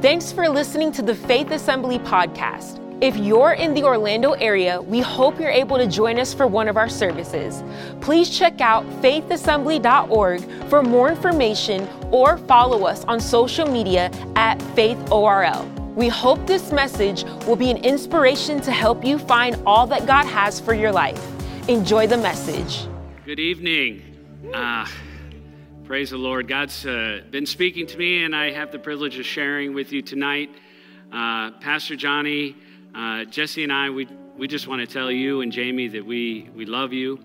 Thanks for listening to the Faith Assembly podcast. If you're in the Orlando area, we hope you're able to join us for one of our services. Please check out faithassembly.org for more information or follow us on social media at faithorl. We hope this message will be an inspiration to help you find all that God has for your life. Enjoy the message. Good evening. Uh, praise the Lord. God's uh, been speaking to me, and I have the privilege of sharing with you tonight. Uh, Pastor Johnny uh, Jesse and I, we, we just want to tell you and Jamie that we, we love you.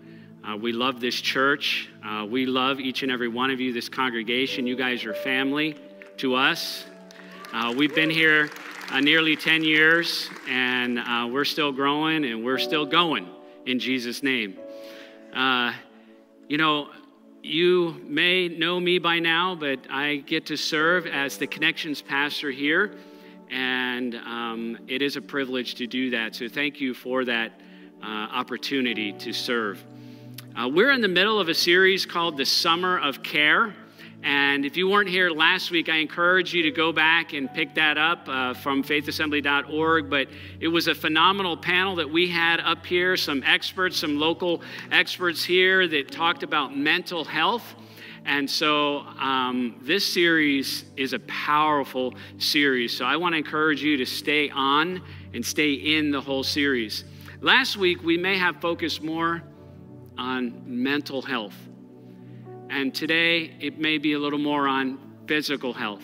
Uh, we love this church. Uh, we love each and every one of you, this congregation. You guys are family to us. Uh, we've been here nearly 10 years, and we're still growing and we're still going in Jesus' name. you know, you may know me by now, but I get to serve as the Connections Pastor here and um, it is a privilege to do that. So thank you for that uh, opportunity to serve. Uh, we're in the middle of a series called The Summer of Care. And if you weren't here last week, I encourage you to go back and pick that up uh, from faithassembly.org. But it was a phenomenal panel that we had up here, some experts, some local experts here that talked about mental health. And so um, this series is a powerful series. So I want to encourage you to stay on and stay in the whole series. Last week, we may have focused more on mental health. And today, it may be a little more on physical health.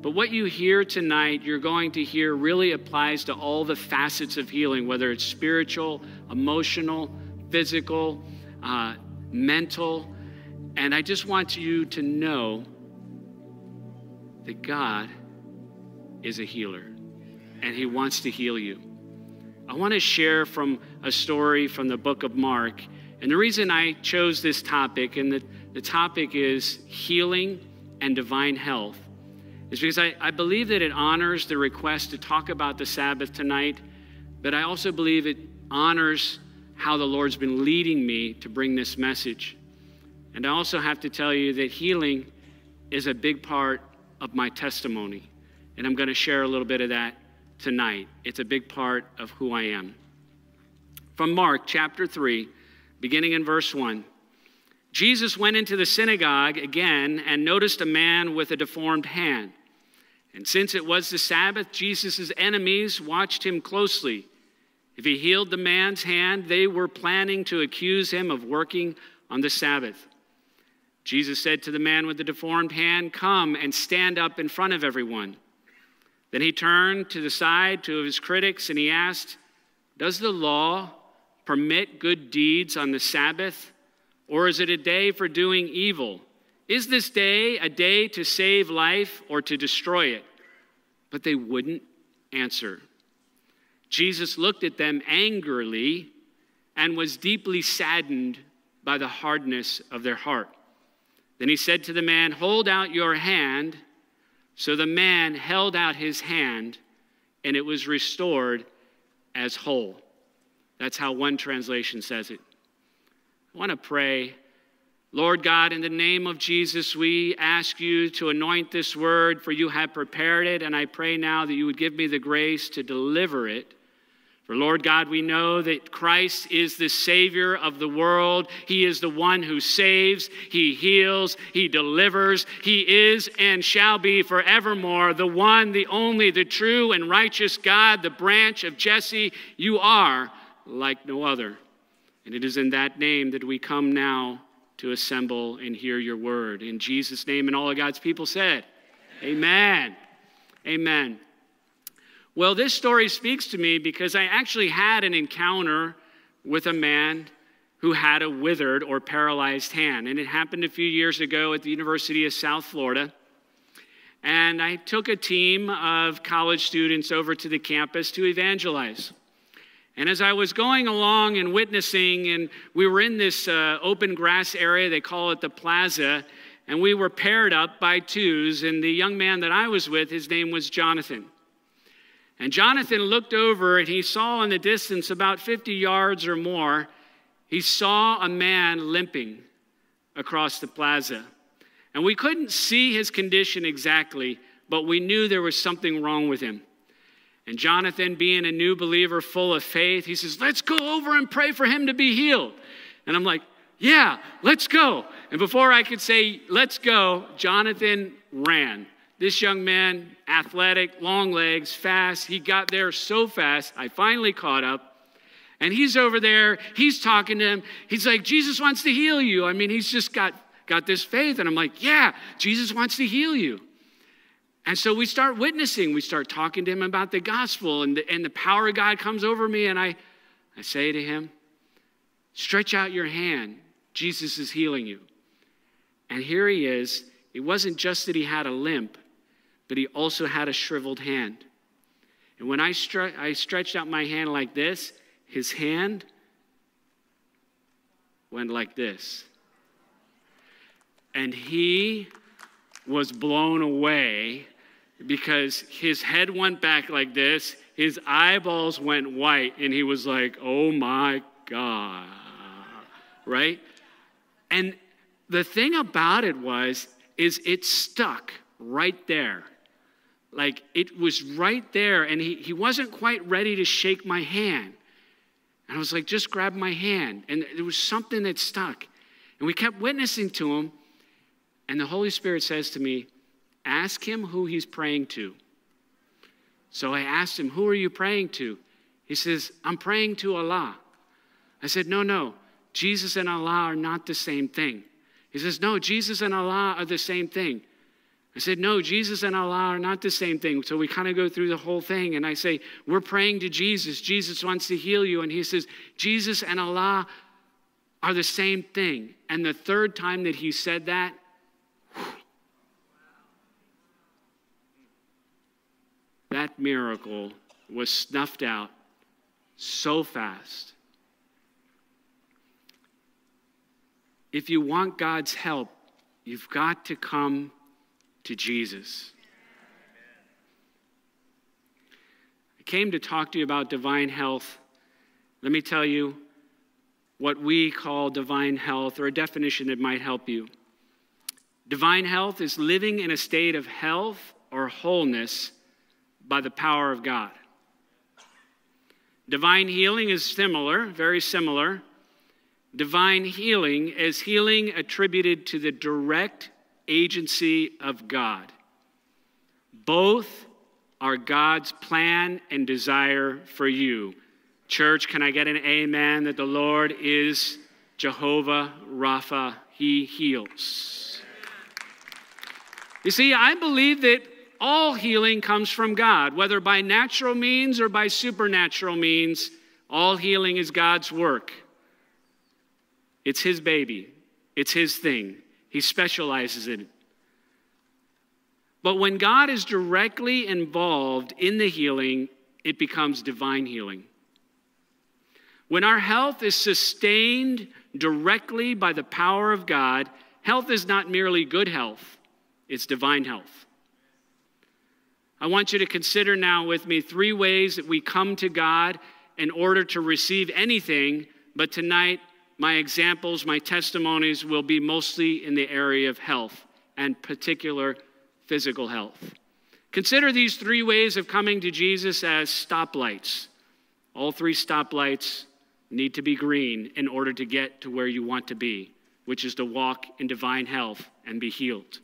But what you hear tonight, you're going to hear really applies to all the facets of healing, whether it's spiritual, emotional, physical, uh, mental, and I just want you to know that God is a healer and He wants to heal you. I want to share from a story from the book of Mark. And the reason I chose this topic, and the, the topic is healing and divine health, is because I, I believe that it honors the request to talk about the Sabbath tonight, but I also believe it honors how the Lord's been leading me to bring this message. And I also have to tell you that healing is a big part of my testimony. And I'm going to share a little bit of that tonight. It's a big part of who I am. From Mark chapter 3, beginning in verse 1. Jesus went into the synagogue again and noticed a man with a deformed hand. And since it was the Sabbath, Jesus' enemies watched him closely. If he healed the man's hand, they were planning to accuse him of working on the Sabbath. Jesus said to the man with the deformed hand, Come and stand up in front of everyone. Then he turned to the side to his critics and he asked, Does the law permit good deeds on the Sabbath, or is it a day for doing evil? Is this day a day to save life or to destroy it? But they wouldn't answer. Jesus looked at them angrily and was deeply saddened by the hardness of their heart. Then he said to the man, Hold out your hand. So the man held out his hand, and it was restored as whole. That's how one translation says it. I want to pray. Lord God, in the name of Jesus, we ask you to anoint this word, for you have prepared it, and I pray now that you would give me the grace to deliver it for Lord God, we know that Christ is the Savior of the world. He is the one who saves, He heals, He delivers. He is and shall be forevermore the one, the only, the true and righteous God, the branch of Jesse. You are like no other. And it is in that name that we come now to assemble and hear your word. In Jesus' name, and all of God's people said, Amen. Amen. Well, this story speaks to me because I actually had an encounter with a man who had a withered or paralyzed hand. And it happened a few years ago at the University of South Florida. And I took a team of college students over to the campus to evangelize. And as I was going along and witnessing, and we were in this uh, open grass area, they call it the plaza, and we were paired up by twos. And the young man that I was with, his name was Jonathan. And Jonathan looked over and he saw in the distance, about 50 yards or more, he saw a man limping across the plaza. And we couldn't see his condition exactly, but we knew there was something wrong with him. And Jonathan, being a new believer full of faith, he says, Let's go over and pray for him to be healed. And I'm like, Yeah, let's go. And before I could say, Let's go, Jonathan ran. This young man, athletic, long legs, fast, he got there so fast, I finally caught up. And he's over there, he's talking to him. He's like, Jesus wants to heal you. I mean, he's just got, got this faith. And I'm like, Yeah, Jesus wants to heal you. And so we start witnessing, we start talking to him about the gospel, and the, and the power of God comes over me, and I, I say to him, Stretch out your hand. Jesus is healing you. And here he is. It wasn't just that he had a limp, but he also had a shriveled hand. And when I, stre- I stretched out my hand like this, his hand went like this. And he was blown away because his head went back like this, his eyeballs went white, and he was like, oh my God, right? And the thing about it was, is it stuck right there. Like it was right there, and he, he wasn't quite ready to shake my hand. And I was like, just grab my hand. And there was something that stuck. And we kept witnessing to him. And the Holy Spirit says to me, Ask him who he's praying to. So I asked him, Who are you praying to? He says, I'm praying to Allah. I said, No, no. Jesus and Allah are not the same thing. He says, No, Jesus and Allah are the same thing. I said, No, Jesus and Allah are not the same thing. So we kind of go through the whole thing, and I say, We're praying to Jesus. Jesus wants to heal you. And he says, Jesus and Allah are the same thing. And the third time that he said that, that miracle was snuffed out so fast. If you want God's help, you've got to come to Jesus. I came to talk to you about divine health. Let me tell you what we call divine health, or a definition that might help you. Divine health is living in a state of health or wholeness by the power of God. Divine healing is similar, very similar. Divine healing is healing attributed to the direct agency of God. Both are God's plan and desire for you. Church, can I get an amen that the Lord is Jehovah Rapha? He heals. You see, I believe that all healing comes from God, whether by natural means or by supernatural means. All healing is God's work. It's His baby, it's His thing. He specializes in it. But when God is directly involved in the healing, it becomes divine healing. When our health is sustained directly by the power of God, health is not merely good health, it's divine health. I want you to consider now with me three ways that we come to God in order to receive anything, but tonight, my examples, my testimonies will be mostly in the area of health and particular physical health. Consider these three ways of coming to Jesus as stoplights. All three stoplights need to be green in order to get to where you want to be, which is to walk in divine health and be healed.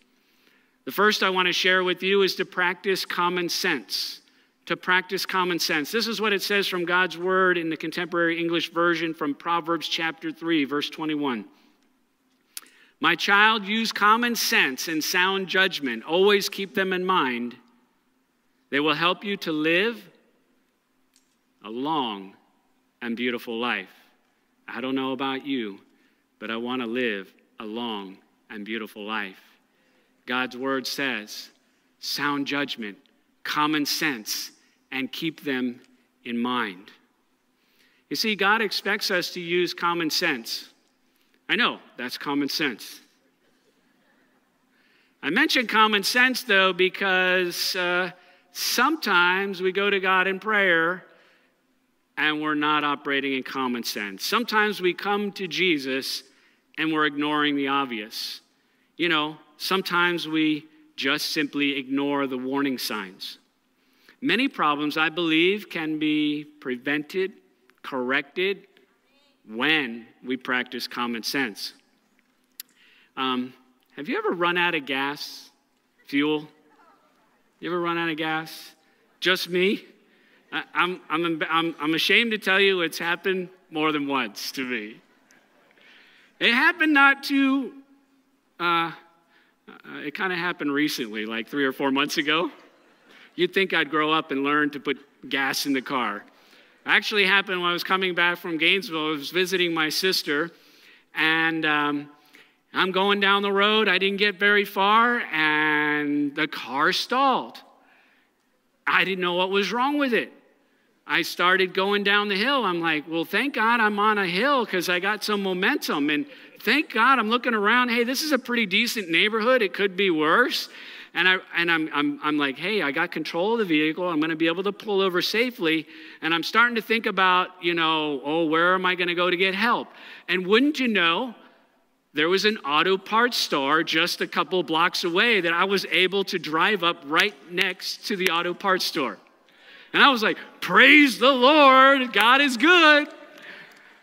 The first I want to share with you is to practice common sense. To practice common sense. This is what it says from God's word in the contemporary English version from Proverbs chapter 3, verse 21. My child, use common sense and sound judgment. Always keep them in mind. They will help you to live a long and beautiful life. I don't know about you, but I want to live a long and beautiful life. God's word says sound judgment, common sense, and keep them in mind. You see, God expects us to use common sense. I know, that's common sense. I mention common sense, though, because uh, sometimes we go to God in prayer and we're not operating in common sense. Sometimes we come to Jesus and we're ignoring the obvious. You know, Sometimes we just simply ignore the warning signs. Many problems, I believe, can be prevented, corrected when we practice common sense. Um, have you ever run out of gas, fuel? You ever run out of gas? Just me? I, I'm, I'm, I'm, I'm ashamed to tell you it's happened more than once to me. It happened not too, uh, uh, it kind of happened recently, like three or four months ago. You'd think I'd grow up and learn to put gas in the car. Actually happened when I was coming back from Gainesville. I was visiting my sister, and um, I'm going down the road. I didn't get very far, and the car stalled. I didn't know what was wrong with it. I started going down the hill. I'm like, well, thank God I'm on a hill because I got some momentum. And thank God I'm looking around. Hey, this is a pretty decent neighborhood. It could be worse. And, I, and I'm, I'm, I'm like, hey, I got control of the vehicle. I'm going to be able to pull over safely. And I'm starting to think about, you know, oh, where am I going to go to get help? And wouldn't you know, there was an auto parts store just a couple blocks away that I was able to drive up right next to the auto parts store. And I was like, praise the Lord, God is good.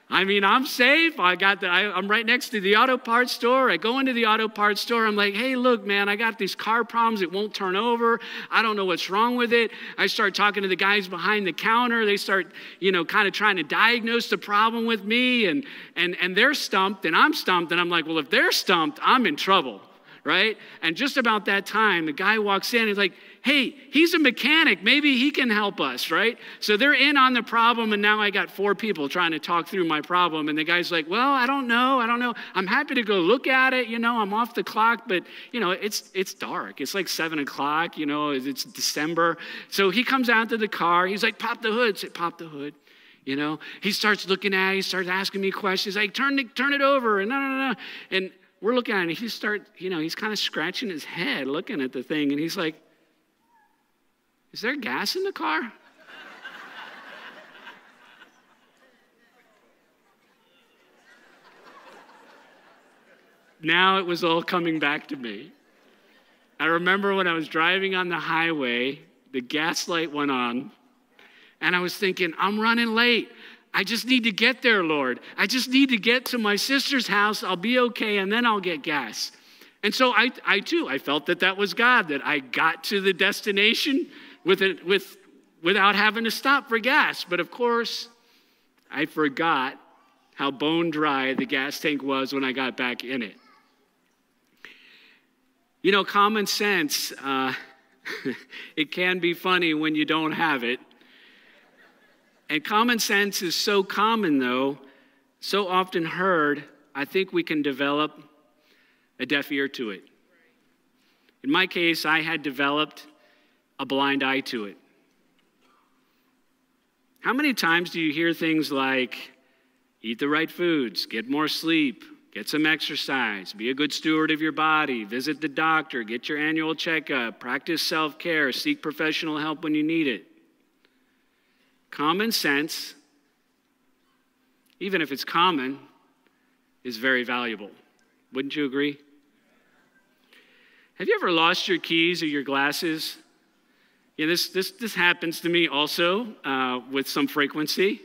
I mean, I'm safe. I got the, I, am right next to the auto parts store. I go into the auto parts store. I'm like, hey, look, man, I got these car problems. It won't turn over. I don't know what's wrong with it. I start talking to the guys behind the counter. They start, you know, kind of trying to diagnose the problem with me. And, and, and they're stumped, and I'm stumped. And I'm like, well, if they're stumped, I'm in trouble, right? And just about that time, the guy walks in. He's like, hey, he's a mechanic. Maybe he can help us, right? So they're in on the problem, and now I got four people trying to talk through my problem. And the guy's like, well, I don't know. I don't know. I'm happy to go look at it. You know, I'm off the clock, but, you know, it's, it's dark. It's like seven o'clock, you know, it's December. So he comes out to the car. He's like, pop the hood. Say, pop the hood. You know, he starts looking at it. He starts asking me questions like, turn, it, turn it over. And no, no, no. And we're looking at it. And he starts, you know, he's kind of scratching his head looking at the thing. And he's like, is there gas in the car? now it was all coming back to me. I remember when I was driving on the highway, the gas light went on, and I was thinking, I'm running late. I just need to get there, Lord. I just need to get to my sister's house. I'll be okay, and then I'll get gas. And so I, I too, I felt that that was God, that I got to the destination with it, with, without having to stop for gas. But of course, I forgot how bone dry the gas tank was when I got back in it. You know, common sense, uh, it can be funny when you don't have it. And common sense is so common, though, so often heard, I think we can develop a deaf ear to it. In my case, I had developed a blind eye to it. How many times do you hear things like, eat the right foods, get more sleep, get some exercise, be a good steward of your body, visit the doctor, get your annual checkup, practice self care, seek professional help when you need it? Common sense, even if it's common, is very valuable. Wouldn't you agree? Have you ever lost your keys or your glasses yeah, this, this, this happens to me also uh, with some frequency.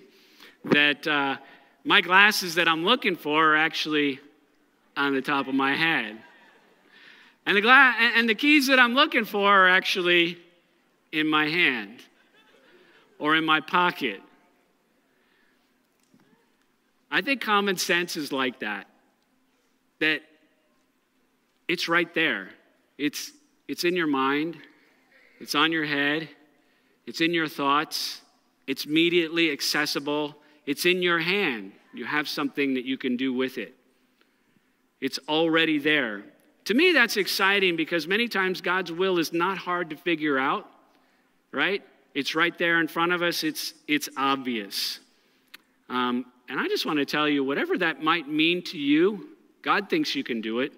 That uh, my glasses that I'm looking for are actually on the top of my head. And the, gla- and the keys that I'm looking for are actually in my hand or in my pocket. I think common sense is like that. That it's right there. It's, it's in your mind. It's on your head, it's in your thoughts, it's immediately accessible, it's in your hand. You have something that you can do with it. It's already there. To me, that's exciting because many times God's will is not hard to figure out, right? It's right there in front of us, it's, it's obvious. Um, and I just want to tell you, whatever that might mean to you, God thinks you can do it.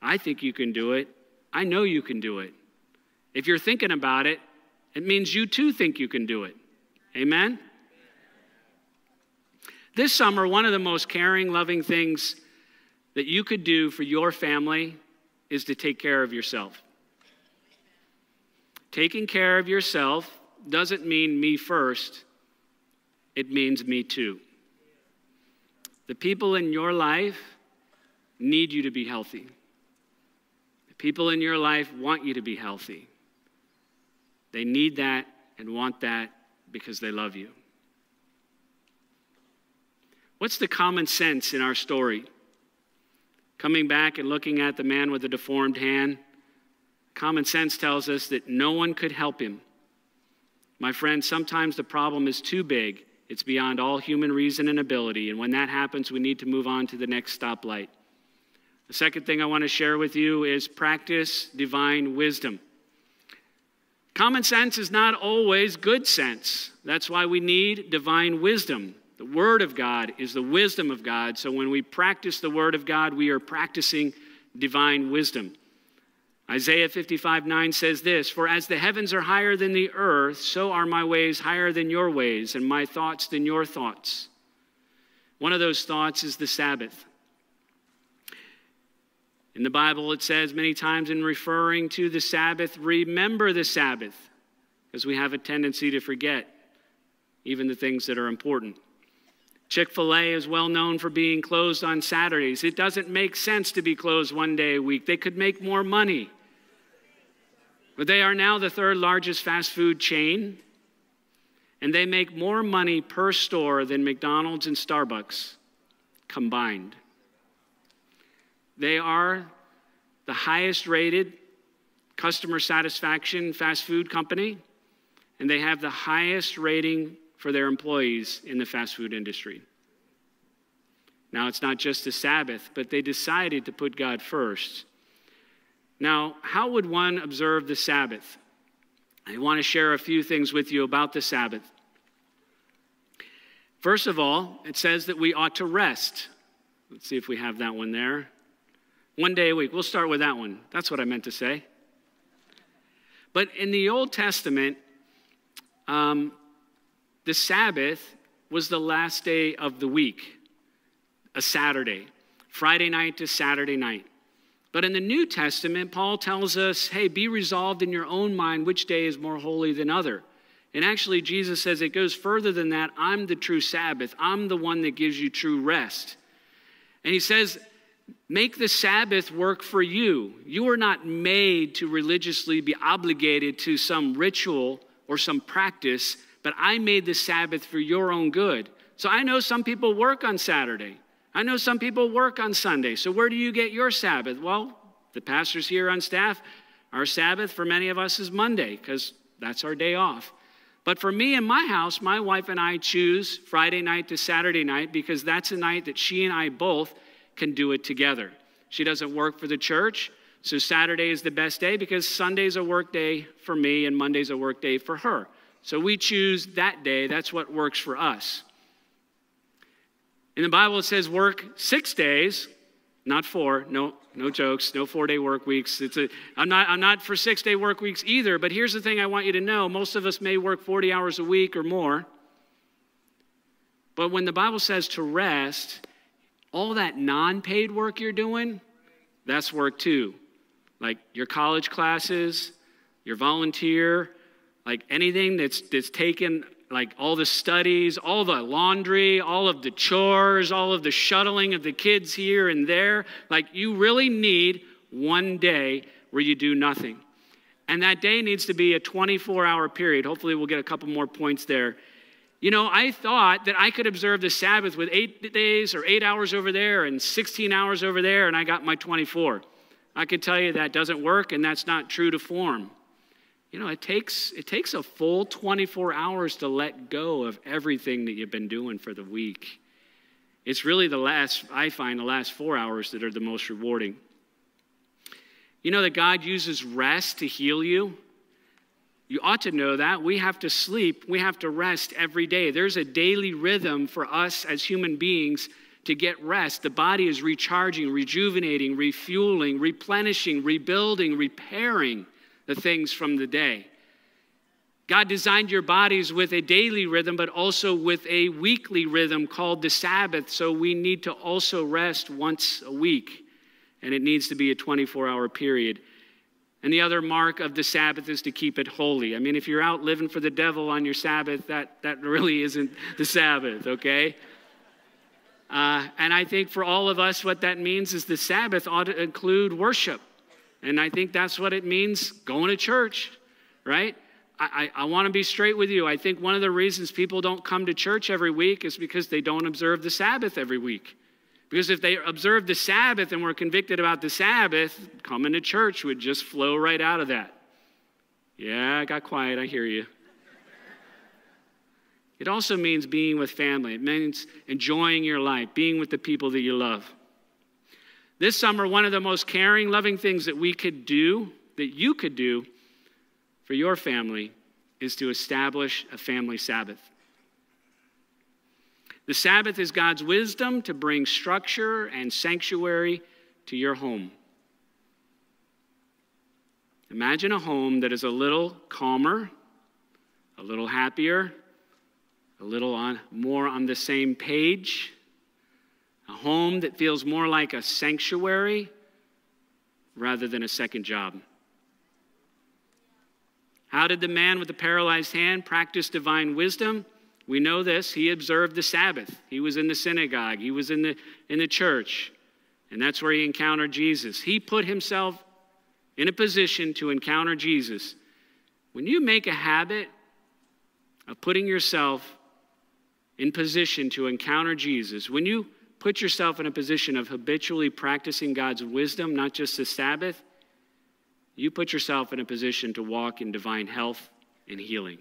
I think you can do it. I know you can do it. If you're thinking about it, it means you too think you can do it. Amen? This summer, one of the most caring, loving things that you could do for your family is to take care of yourself. Taking care of yourself doesn't mean me first, it means me too. The people in your life need you to be healthy. The people in your life want you to be healthy. They need that and want that because they love you. What's the common sense in our story? Coming back and looking at the man with the deformed hand, common sense tells us that no one could help him. My friend, sometimes the problem is too big. It's beyond all human reason and ability. And when that happens, we need to move on to the next stoplight. The second thing I want to share with you is practice divine wisdom. Common sense is not always good sense. That's why we need divine wisdom. The Word of God is the wisdom of God. So when we practice the Word of God, we are practicing divine wisdom. Isaiah 55 9 says this For as the heavens are higher than the earth, so are my ways higher than your ways, and my thoughts than your thoughts. One of those thoughts is the Sabbath. In the Bible, it says many times in referring to the Sabbath, remember the Sabbath, because we have a tendency to forget even the things that are important. Chick fil A is well known for being closed on Saturdays. It doesn't make sense to be closed one day a week. They could make more money. But they are now the third largest fast food chain, and they make more money per store than McDonald's and Starbucks combined. They are the highest rated customer satisfaction fast food company, and they have the highest rating for their employees in the fast food industry. Now, it's not just the Sabbath, but they decided to put God first. Now, how would one observe the Sabbath? I want to share a few things with you about the Sabbath. First of all, it says that we ought to rest. Let's see if we have that one there. One day a week. We'll start with that one. That's what I meant to say. But in the Old Testament, um, the Sabbath was the last day of the week, a Saturday, Friday night to Saturday night. But in the New Testament, Paul tells us, hey, be resolved in your own mind which day is more holy than other. And actually, Jesus says it goes further than that. I'm the true Sabbath. I'm the one that gives you true rest. And he says, make the Sabbath work for you. You are not made to religiously be obligated to some ritual or some practice but I made the Sabbath for your own good. So I know some people work on Saturday. I know some people work on Sunday. So where do you get your Sabbath? Well, the pastors here on staff, our Sabbath for many of us is Monday because that's our day off. But for me and my house, my wife and I choose Friday night to Saturday night because that's a night that she and I both can do it together. She doesn't work for the church, so Saturday is the best day because Sunday's a work day for me and Monday's a work day for her. So we choose that day. That's what works for us. In the Bible, it says work six days, not four. No, no jokes. No four-day work weeks. It's a, I'm not. I'm not for six-day work weeks either. But here's the thing: I want you to know. Most of us may work 40 hours a week or more. But when the Bible says to rest, all that non-paid work you're doing, that's work too. Like your college classes, your volunteer, like anything that's, that's taken, like all the studies, all the laundry, all of the chores, all of the shuttling of the kids here and there, like you really need one day where you do nothing. And that day needs to be a 24 hour period. Hopefully, we'll get a couple more points there. You know, I thought that I could observe the Sabbath with eight days or eight hours over there and 16 hours over there, and I got my 24. I can tell you that doesn't work, and that's not true to form. You know, it takes, it takes a full 24 hours to let go of everything that you've been doing for the week. It's really the last, I find, the last four hours that are the most rewarding. You know that God uses rest to heal you? You ought to know that. We have to sleep, we have to rest every day. There's a daily rhythm for us as human beings to get rest. The body is recharging, rejuvenating, refueling, replenishing, rebuilding, repairing the things from the day. God designed your bodies with a daily rhythm, but also with a weekly rhythm called the Sabbath. So we need to also rest once a week, and it needs to be a 24 hour period. And the other mark of the Sabbath is to keep it holy. I mean, if you're out living for the devil on your Sabbath, that, that really isn't the Sabbath, okay? Uh, and I think for all of us, what that means is the Sabbath ought to include worship. And I think that's what it means going to church, right? I, I, I want to be straight with you. I think one of the reasons people don't come to church every week is because they don't observe the Sabbath every week. Because if they observed the Sabbath and were convicted about the Sabbath, coming to church would just flow right out of that. Yeah, I got quiet. I hear you. It also means being with family. It means enjoying your life, being with the people that you love. This summer, one of the most caring, loving things that we could do, that you could do for your family, is to establish a family Sabbath. The Sabbath is God's wisdom to bring structure and sanctuary to your home. Imagine a home that is a little calmer, a little happier, a little on, more on the same page, a home that feels more like a sanctuary rather than a second job. How did the man with the paralyzed hand practice divine wisdom? We know this. He observed the Sabbath. He was in the synagogue, he was in the, in the church, and that's where he encountered Jesus. He put himself in a position to encounter Jesus. When you make a habit of putting yourself in position to encounter Jesus, when you put yourself in a position of habitually practicing God's wisdom, not just the Sabbath, you put yourself in a position to walk in divine health and healing.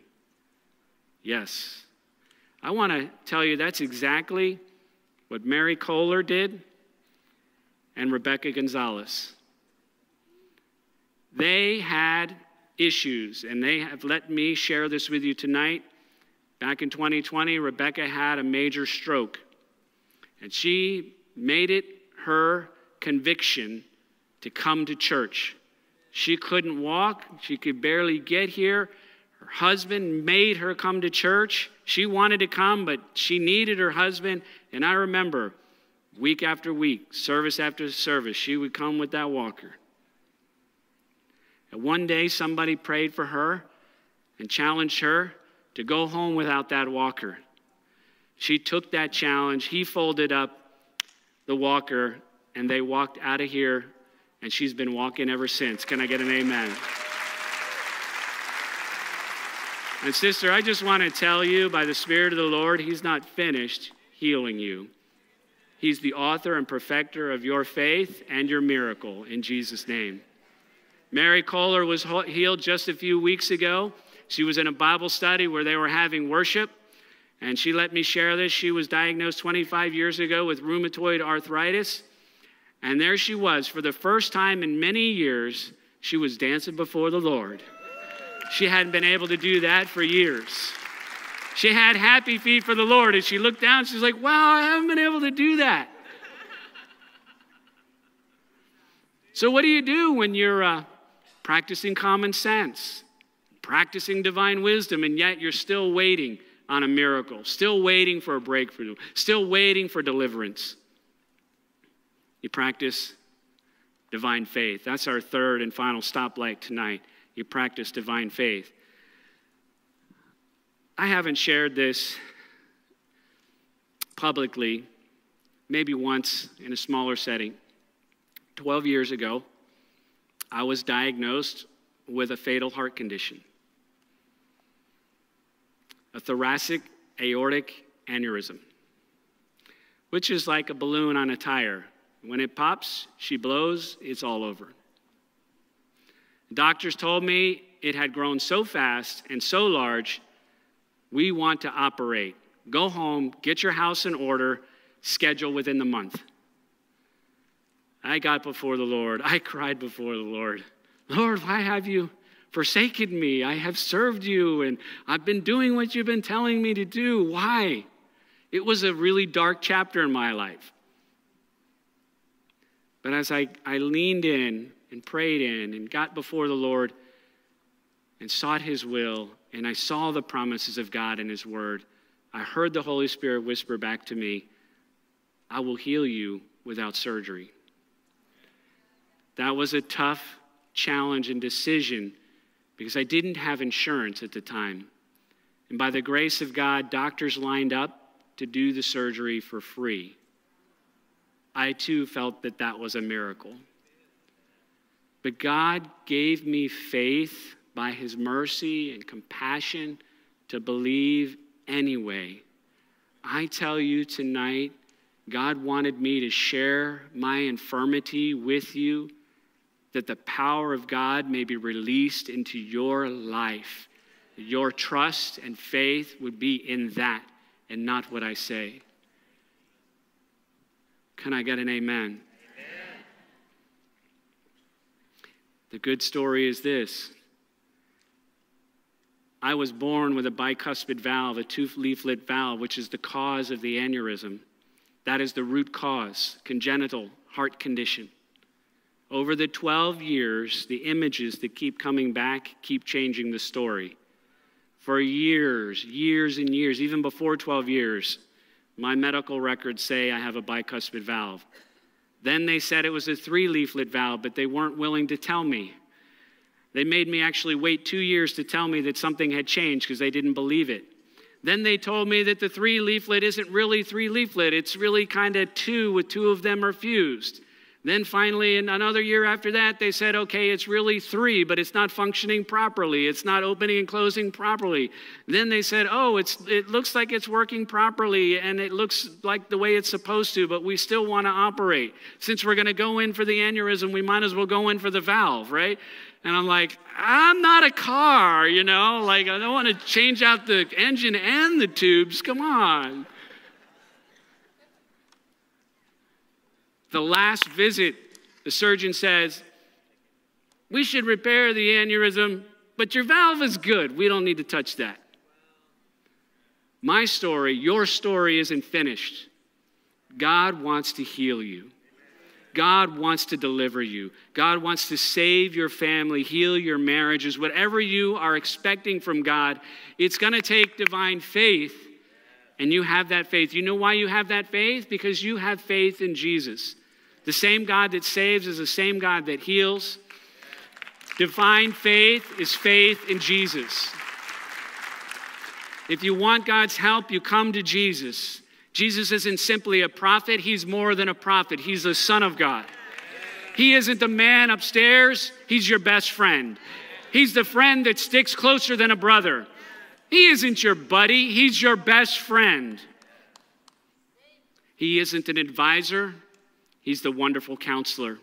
Yes, I want to tell you that's exactly what Mary Kohler did and Rebecca Gonzalez. They had issues, and they have let me share this with you tonight. Back in 2020, Rebecca had a major stroke, and she made it her conviction to come to church. She couldn't walk, she could barely get here. Her husband made her come to church. She wanted to come, but she needed her husband. And I remember week after week, service after service, she would come with that walker. And one day, somebody prayed for her and challenged her to go home without that walker. She took that challenge. He folded up the walker, and they walked out of here, and she's been walking ever since. Can I get an amen? And, sister, I just want to tell you by the Spirit of the Lord, He's not finished healing you. He's the author and perfecter of your faith and your miracle in Jesus' name. Mary Kohler was healed just a few weeks ago. She was in a Bible study where they were having worship, and she let me share this. She was diagnosed 25 years ago with rheumatoid arthritis, and there she was. For the first time in many years, she was dancing before the Lord. She hadn't been able to do that for years. She had happy feet for the Lord, and she looked down, she's like, wow, I haven't been able to do that. So, what do you do when you're uh, practicing common sense, practicing divine wisdom, and yet you're still waiting on a miracle, still waiting for a breakthrough, still waiting for deliverance? You practice divine faith. That's our third and final stoplight tonight you practice divine faith. I haven't shared this publicly, maybe once in a smaller setting. 12 years ago, I was diagnosed with a fatal heart condition a thoracic aortic aneurysm, which is like a balloon on a tire. When it pops, she blows, it's all over. Doctors told me it had grown so fast and so large, we want to operate. Go home, get your house in order, schedule within the month. I got before the Lord. I cried before the Lord. Lord, why have you forsaken me? I have served you and I've been doing what you've been telling me to do. Why? It was a really dark chapter in my life. But as I, I leaned in and prayed in and got before the Lord and sought His will, and I saw the promises of God in His Word, I heard the Holy Spirit whisper back to me, I will heal you without surgery. That was a tough challenge and decision because I didn't have insurance at the time. And by the grace of God, doctors lined up to do the surgery for free. I too felt that that was a miracle. But God gave me faith by His mercy and compassion to believe anyway. I tell you tonight, God wanted me to share my infirmity with you that the power of God may be released into your life. Your trust and faith would be in that and not what I say. Can I get an amen? amen? The good story is this I was born with a bicuspid valve, a two leaflet valve, which is the cause of the aneurysm. That is the root cause, congenital heart condition. Over the 12 years, the images that keep coming back keep changing the story. For years, years and years, even before 12 years, my medical records say I have a bicuspid valve. Then they said it was a three leaflet valve, but they weren't willing to tell me. They made me actually wait two years to tell me that something had changed because they didn't believe it. Then they told me that the three leaflet isn't really three leaflet, it's really kind of two, with two of them are fused. Then finally, in another year after that, they said, okay, it's really three, but it's not functioning properly. It's not opening and closing properly. Then they said, oh, it's, it looks like it's working properly and it looks like the way it's supposed to, but we still want to operate. Since we're going to go in for the aneurysm, we might as well go in for the valve, right? And I'm like, I'm not a car, you know? Like, I don't want to change out the engine and the tubes. Come on. The last visit, the surgeon says, We should repair the aneurysm, but your valve is good. We don't need to touch that. My story, your story isn't finished. God wants to heal you. God wants to deliver you. God wants to save your family, heal your marriages, whatever you are expecting from God. It's going to take divine faith, and you have that faith. You know why you have that faith? Because you have faith in Jesus. The same God that saves is the same God that heals. Divine faith is faith in Jesus. If you want God's help, you come to Jesus. Jesus isn't simply a prophet, he's more than a prophet, he's the Son of God. He isn't the man upstairs, he's your best friend. He's the friend that sticks closer than a brother. He isn't your buddy, he's your best friend. He isn't an advisor, He's the wonderful counselor.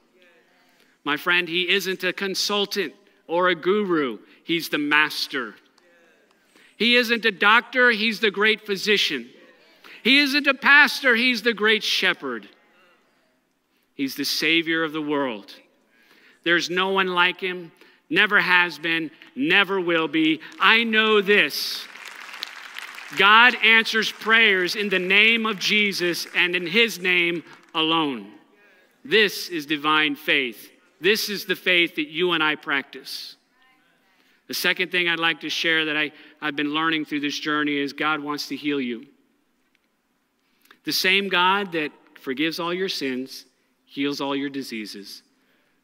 My friend, he isn't a consultant or a guru, he's the master. He isn't a doctor, he's the great physician. He isn't a pastor, he's the great shepherd. He's the savior of the world. There's no one like him, never has been, never will be. I know this. God answers prayers in the name of Jesus and in his name alone. This is divine faith. This is the faith that you and I practice. The second thing I'd like to share that I, I've been learning through this journey is God wants to heal you. The same God that forgives all your sins, heals all your diseases.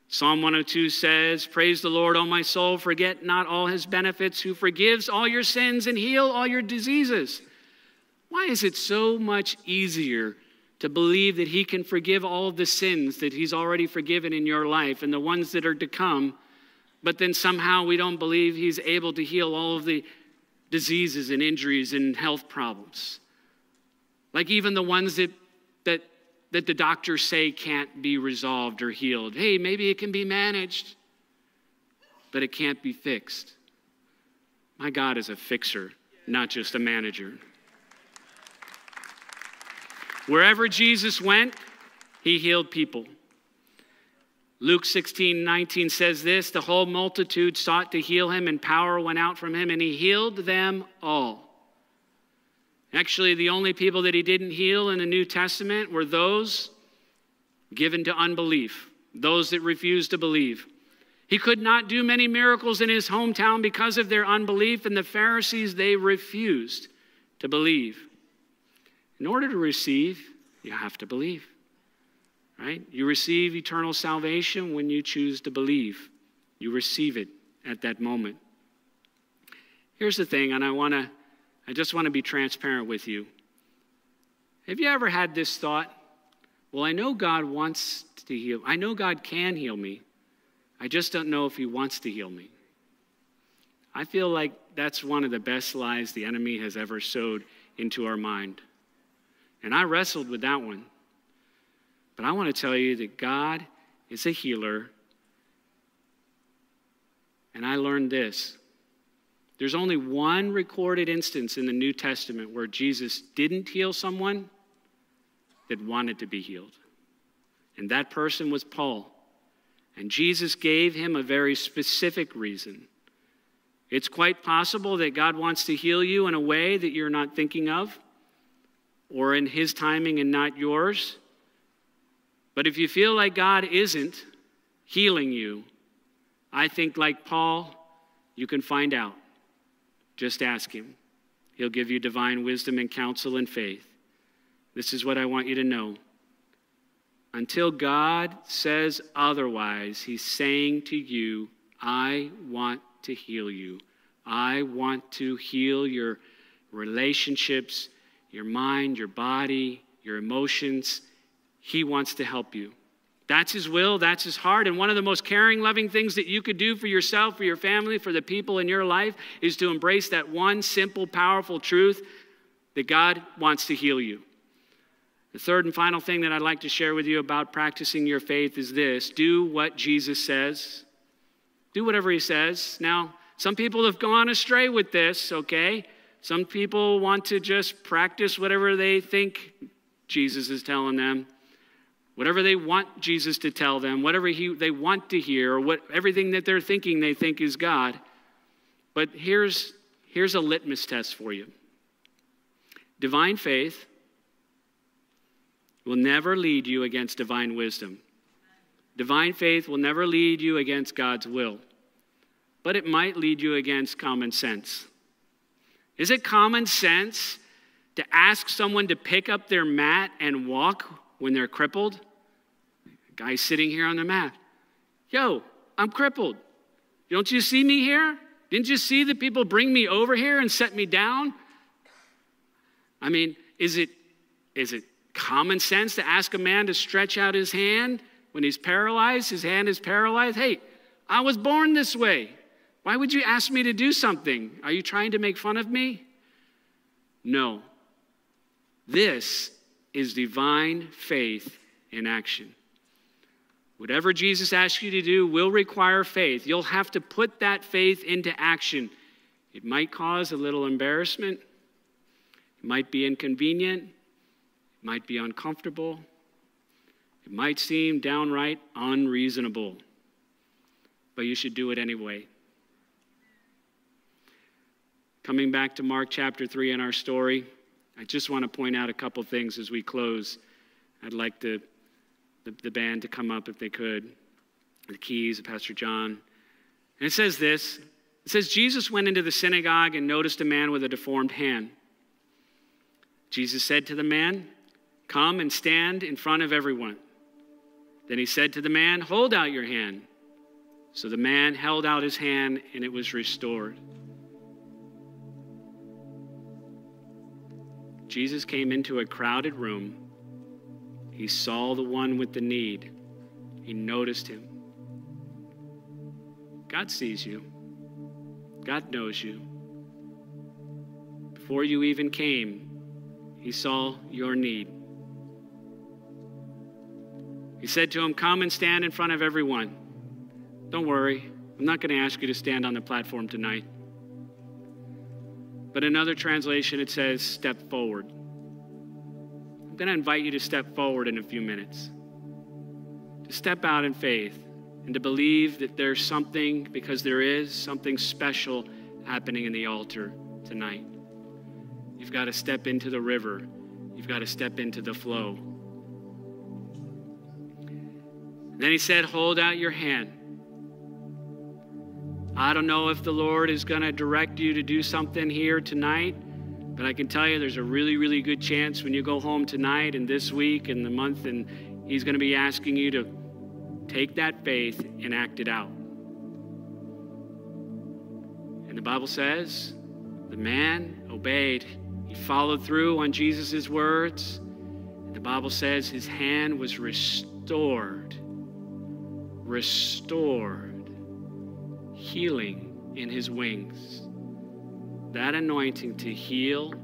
Psalm 102 says, Praise the Lord, O my soul, forget not all his benefits, who forgives all your sins and heal all your diseases. Why is it so much easier to believe that He can forgive all the sins that He's already forgiven in your life and the ones that are to come, but then somehow we don't believe He's able to heal all of the diseases and injuries and health problems. Like even the ones that, that, that the doctors say can't be resolved or healed. Hey, maybe it can be managed, but it can't be fixed. My God is a fixer, not just a manager. Wherever Jesus went, he healed people. Luke 16, 19 says this The whole multitude sought to heal him, and power went out from him, and he healed them all. Actually, the only people that he didn't heal in the New Testament were those given to unbelief, those that refused to believe. He could not do many miracles in his hometown because of their unbelief, and the Pharisees, they refused to believe. In order to receive, you have to believe. Right? You receive eternal salvation when you choose to believe. You receive it at that moment. Here's the thing, and I want to I just want to be transparent with you. Have you ever had this thought? Well, I know God wants to heal. I know God can heal me. I just don't know if he wants to heal me. I feel like that's one of the best lies the enemy has ever sowed into our mind. And I wrestled with that one. But I want to tell you that God is a healer. And I learned this there's only one recorded instance in the New Testament where Jesus didn't heal someone that wanted to be healed. And that person was Paul. And Jesus gave him a very specific reason. It's quite possible that God wants to heal you in a way that you're not thinking of, or in His timing and not yours. But if you feel like God isn't healing you, I think, like Paul, you can find out. Just ask Him. He'll give you divine wisdom and counsel and faith. This is what I want you to know. Until God says otherwise, He's saying to you, I want to heal you. I want to heal your relationships, your mind, your body, your emotions. He wants to help you. That's His will, that's His heart. And one of the most caring, loving things that you could do for yourself, for your family, for the people in your life is to embrace that one simple, powerful truth that God wants to heal you. The third and final thing that I'd like to share with you about practicing your faith is this do what Jesus says. Do whatever He says. Now, some people have gone astray with this, okay? Some people want to just practice whatever they think Jesus is telling them whatever they want Jesus to tell them, whatever he, they want to hear, or what, everything that they're thinking they think is God. But here's, here's a litmus test for you divine faith will never lead you against divine wisdom. Divine faith will never lead you against God's will, but it might lead you against common sense. Is it common sense to ask someone to pick up their mat and walk when they're crippled. Guy sitting here on the mat. Yo, I'm crippled. Don't you see me here? Didn't you see the people bring me over here and set me down? I mean, is it, is it common sense to ask a man to stretch out his hand when he's paralyzed? His hand is paralyzed. Hey, I was born this way. Why would you ask me to do something? Are you trying to make fun of me? No. This is divine faith in action. Whatever Jesus asks you to do will require faith. You'll have to put that faith into action. It might cause a little embarrassment, it might be inconvenient, it might be uncomfortable, it might seem downright unreasonable, but you should do it anyway. Coming back to Mark chapter 3 in our story, I just want to point out a couple things as we close. I'd like the, the, the band to come up if they could, the keys, Pastor John. And it says this it says, Jesus went into the synagogue and noticed a man with a deformed hand. Jesus said to the man, Come and stand in front of everyone. Then he said to the man, Hold out your hand. So the man held out his hand and it was restored. Jesus came into a crowded room. He saw the one with the need. He noticed him. God sees you. God knows you. Before you even came, He saw your need. He said to him, Come and stand in front of everyone. Don't worry, I'm not going to ask you to stand on the platform tonight. But another translation, it says, step forward. I'm going to invite you to step forward in a few minutes. To step out in faith and to believe that there's something, because there is something special happening in the altar tonight. You've got to step into the river, you've got to step into the flow. then he said, Hold out your hand. I don't know if the Lord is going to direct you to do something here tonight, but I can tell you there's a really, really good chance when you go home tonight and this week and the month, and He's going to be asking you to take that faith and act it out. And the Bible says the man obeyed. He followed through on Jesus' words. The Bible says his hand was restored. Restored. Healing in his wings. That anointing to heal,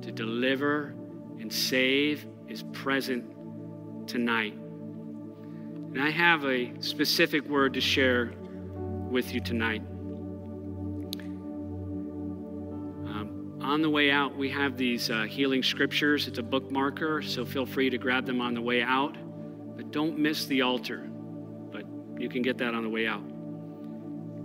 to deliver, and save is present tonight. And I have a specific word to share with you tonight. Um, on the way out, we have these uh, healing scriptures. It's a bookmarker, so feel free to grab them on the way out. But don't miss the altar. But you can get that on the way out.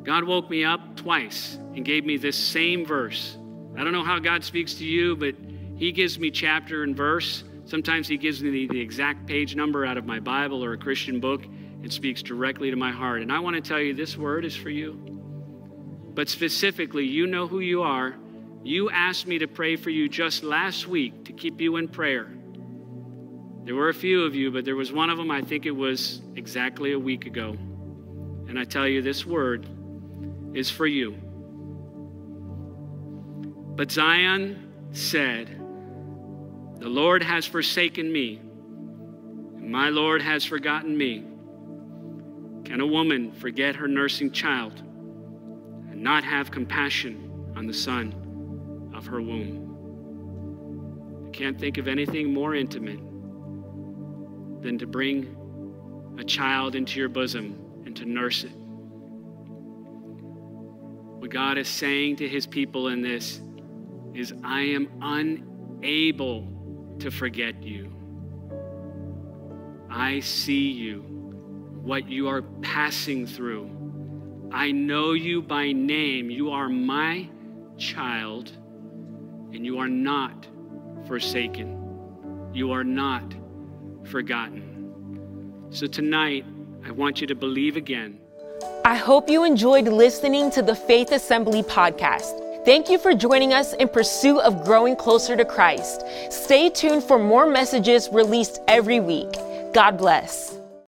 God woke me up twice and gave me this same verse. I don't know how God speaks to you, but He gives me chapter and verse. Sometimes He gives me the exact page number out of my Bible or a Christian book and speaks directly to my heart. And I want to tell you this word is for you. But specifically, you know who you are. You asked me to pray for you just last week to keep you in prayer. There were a few of you, but there was one of them, I think it was exactly a week ago. And I tell you, this word is for you. But Zion said, The Lord has forsaken me, and my Lord has forgotten me. Can a woman forget her nursing child and not have compassion on the son of her womb? I can't think of anything more intimate than to bring a child into your bosom and to nurse it. What God is saying to his people in this is, I am unable to forget you. I see you, what you are passing through. I know you by name. You are my child, and you are not forsaken. You are not forgotten. So tonight, I want you to believe again I hope you enjoyed listening to the Faith Assembly podcast. Thank you for joining us in pursuit of growing closer to Christ. Stay tuned for more messages released every week. God bless.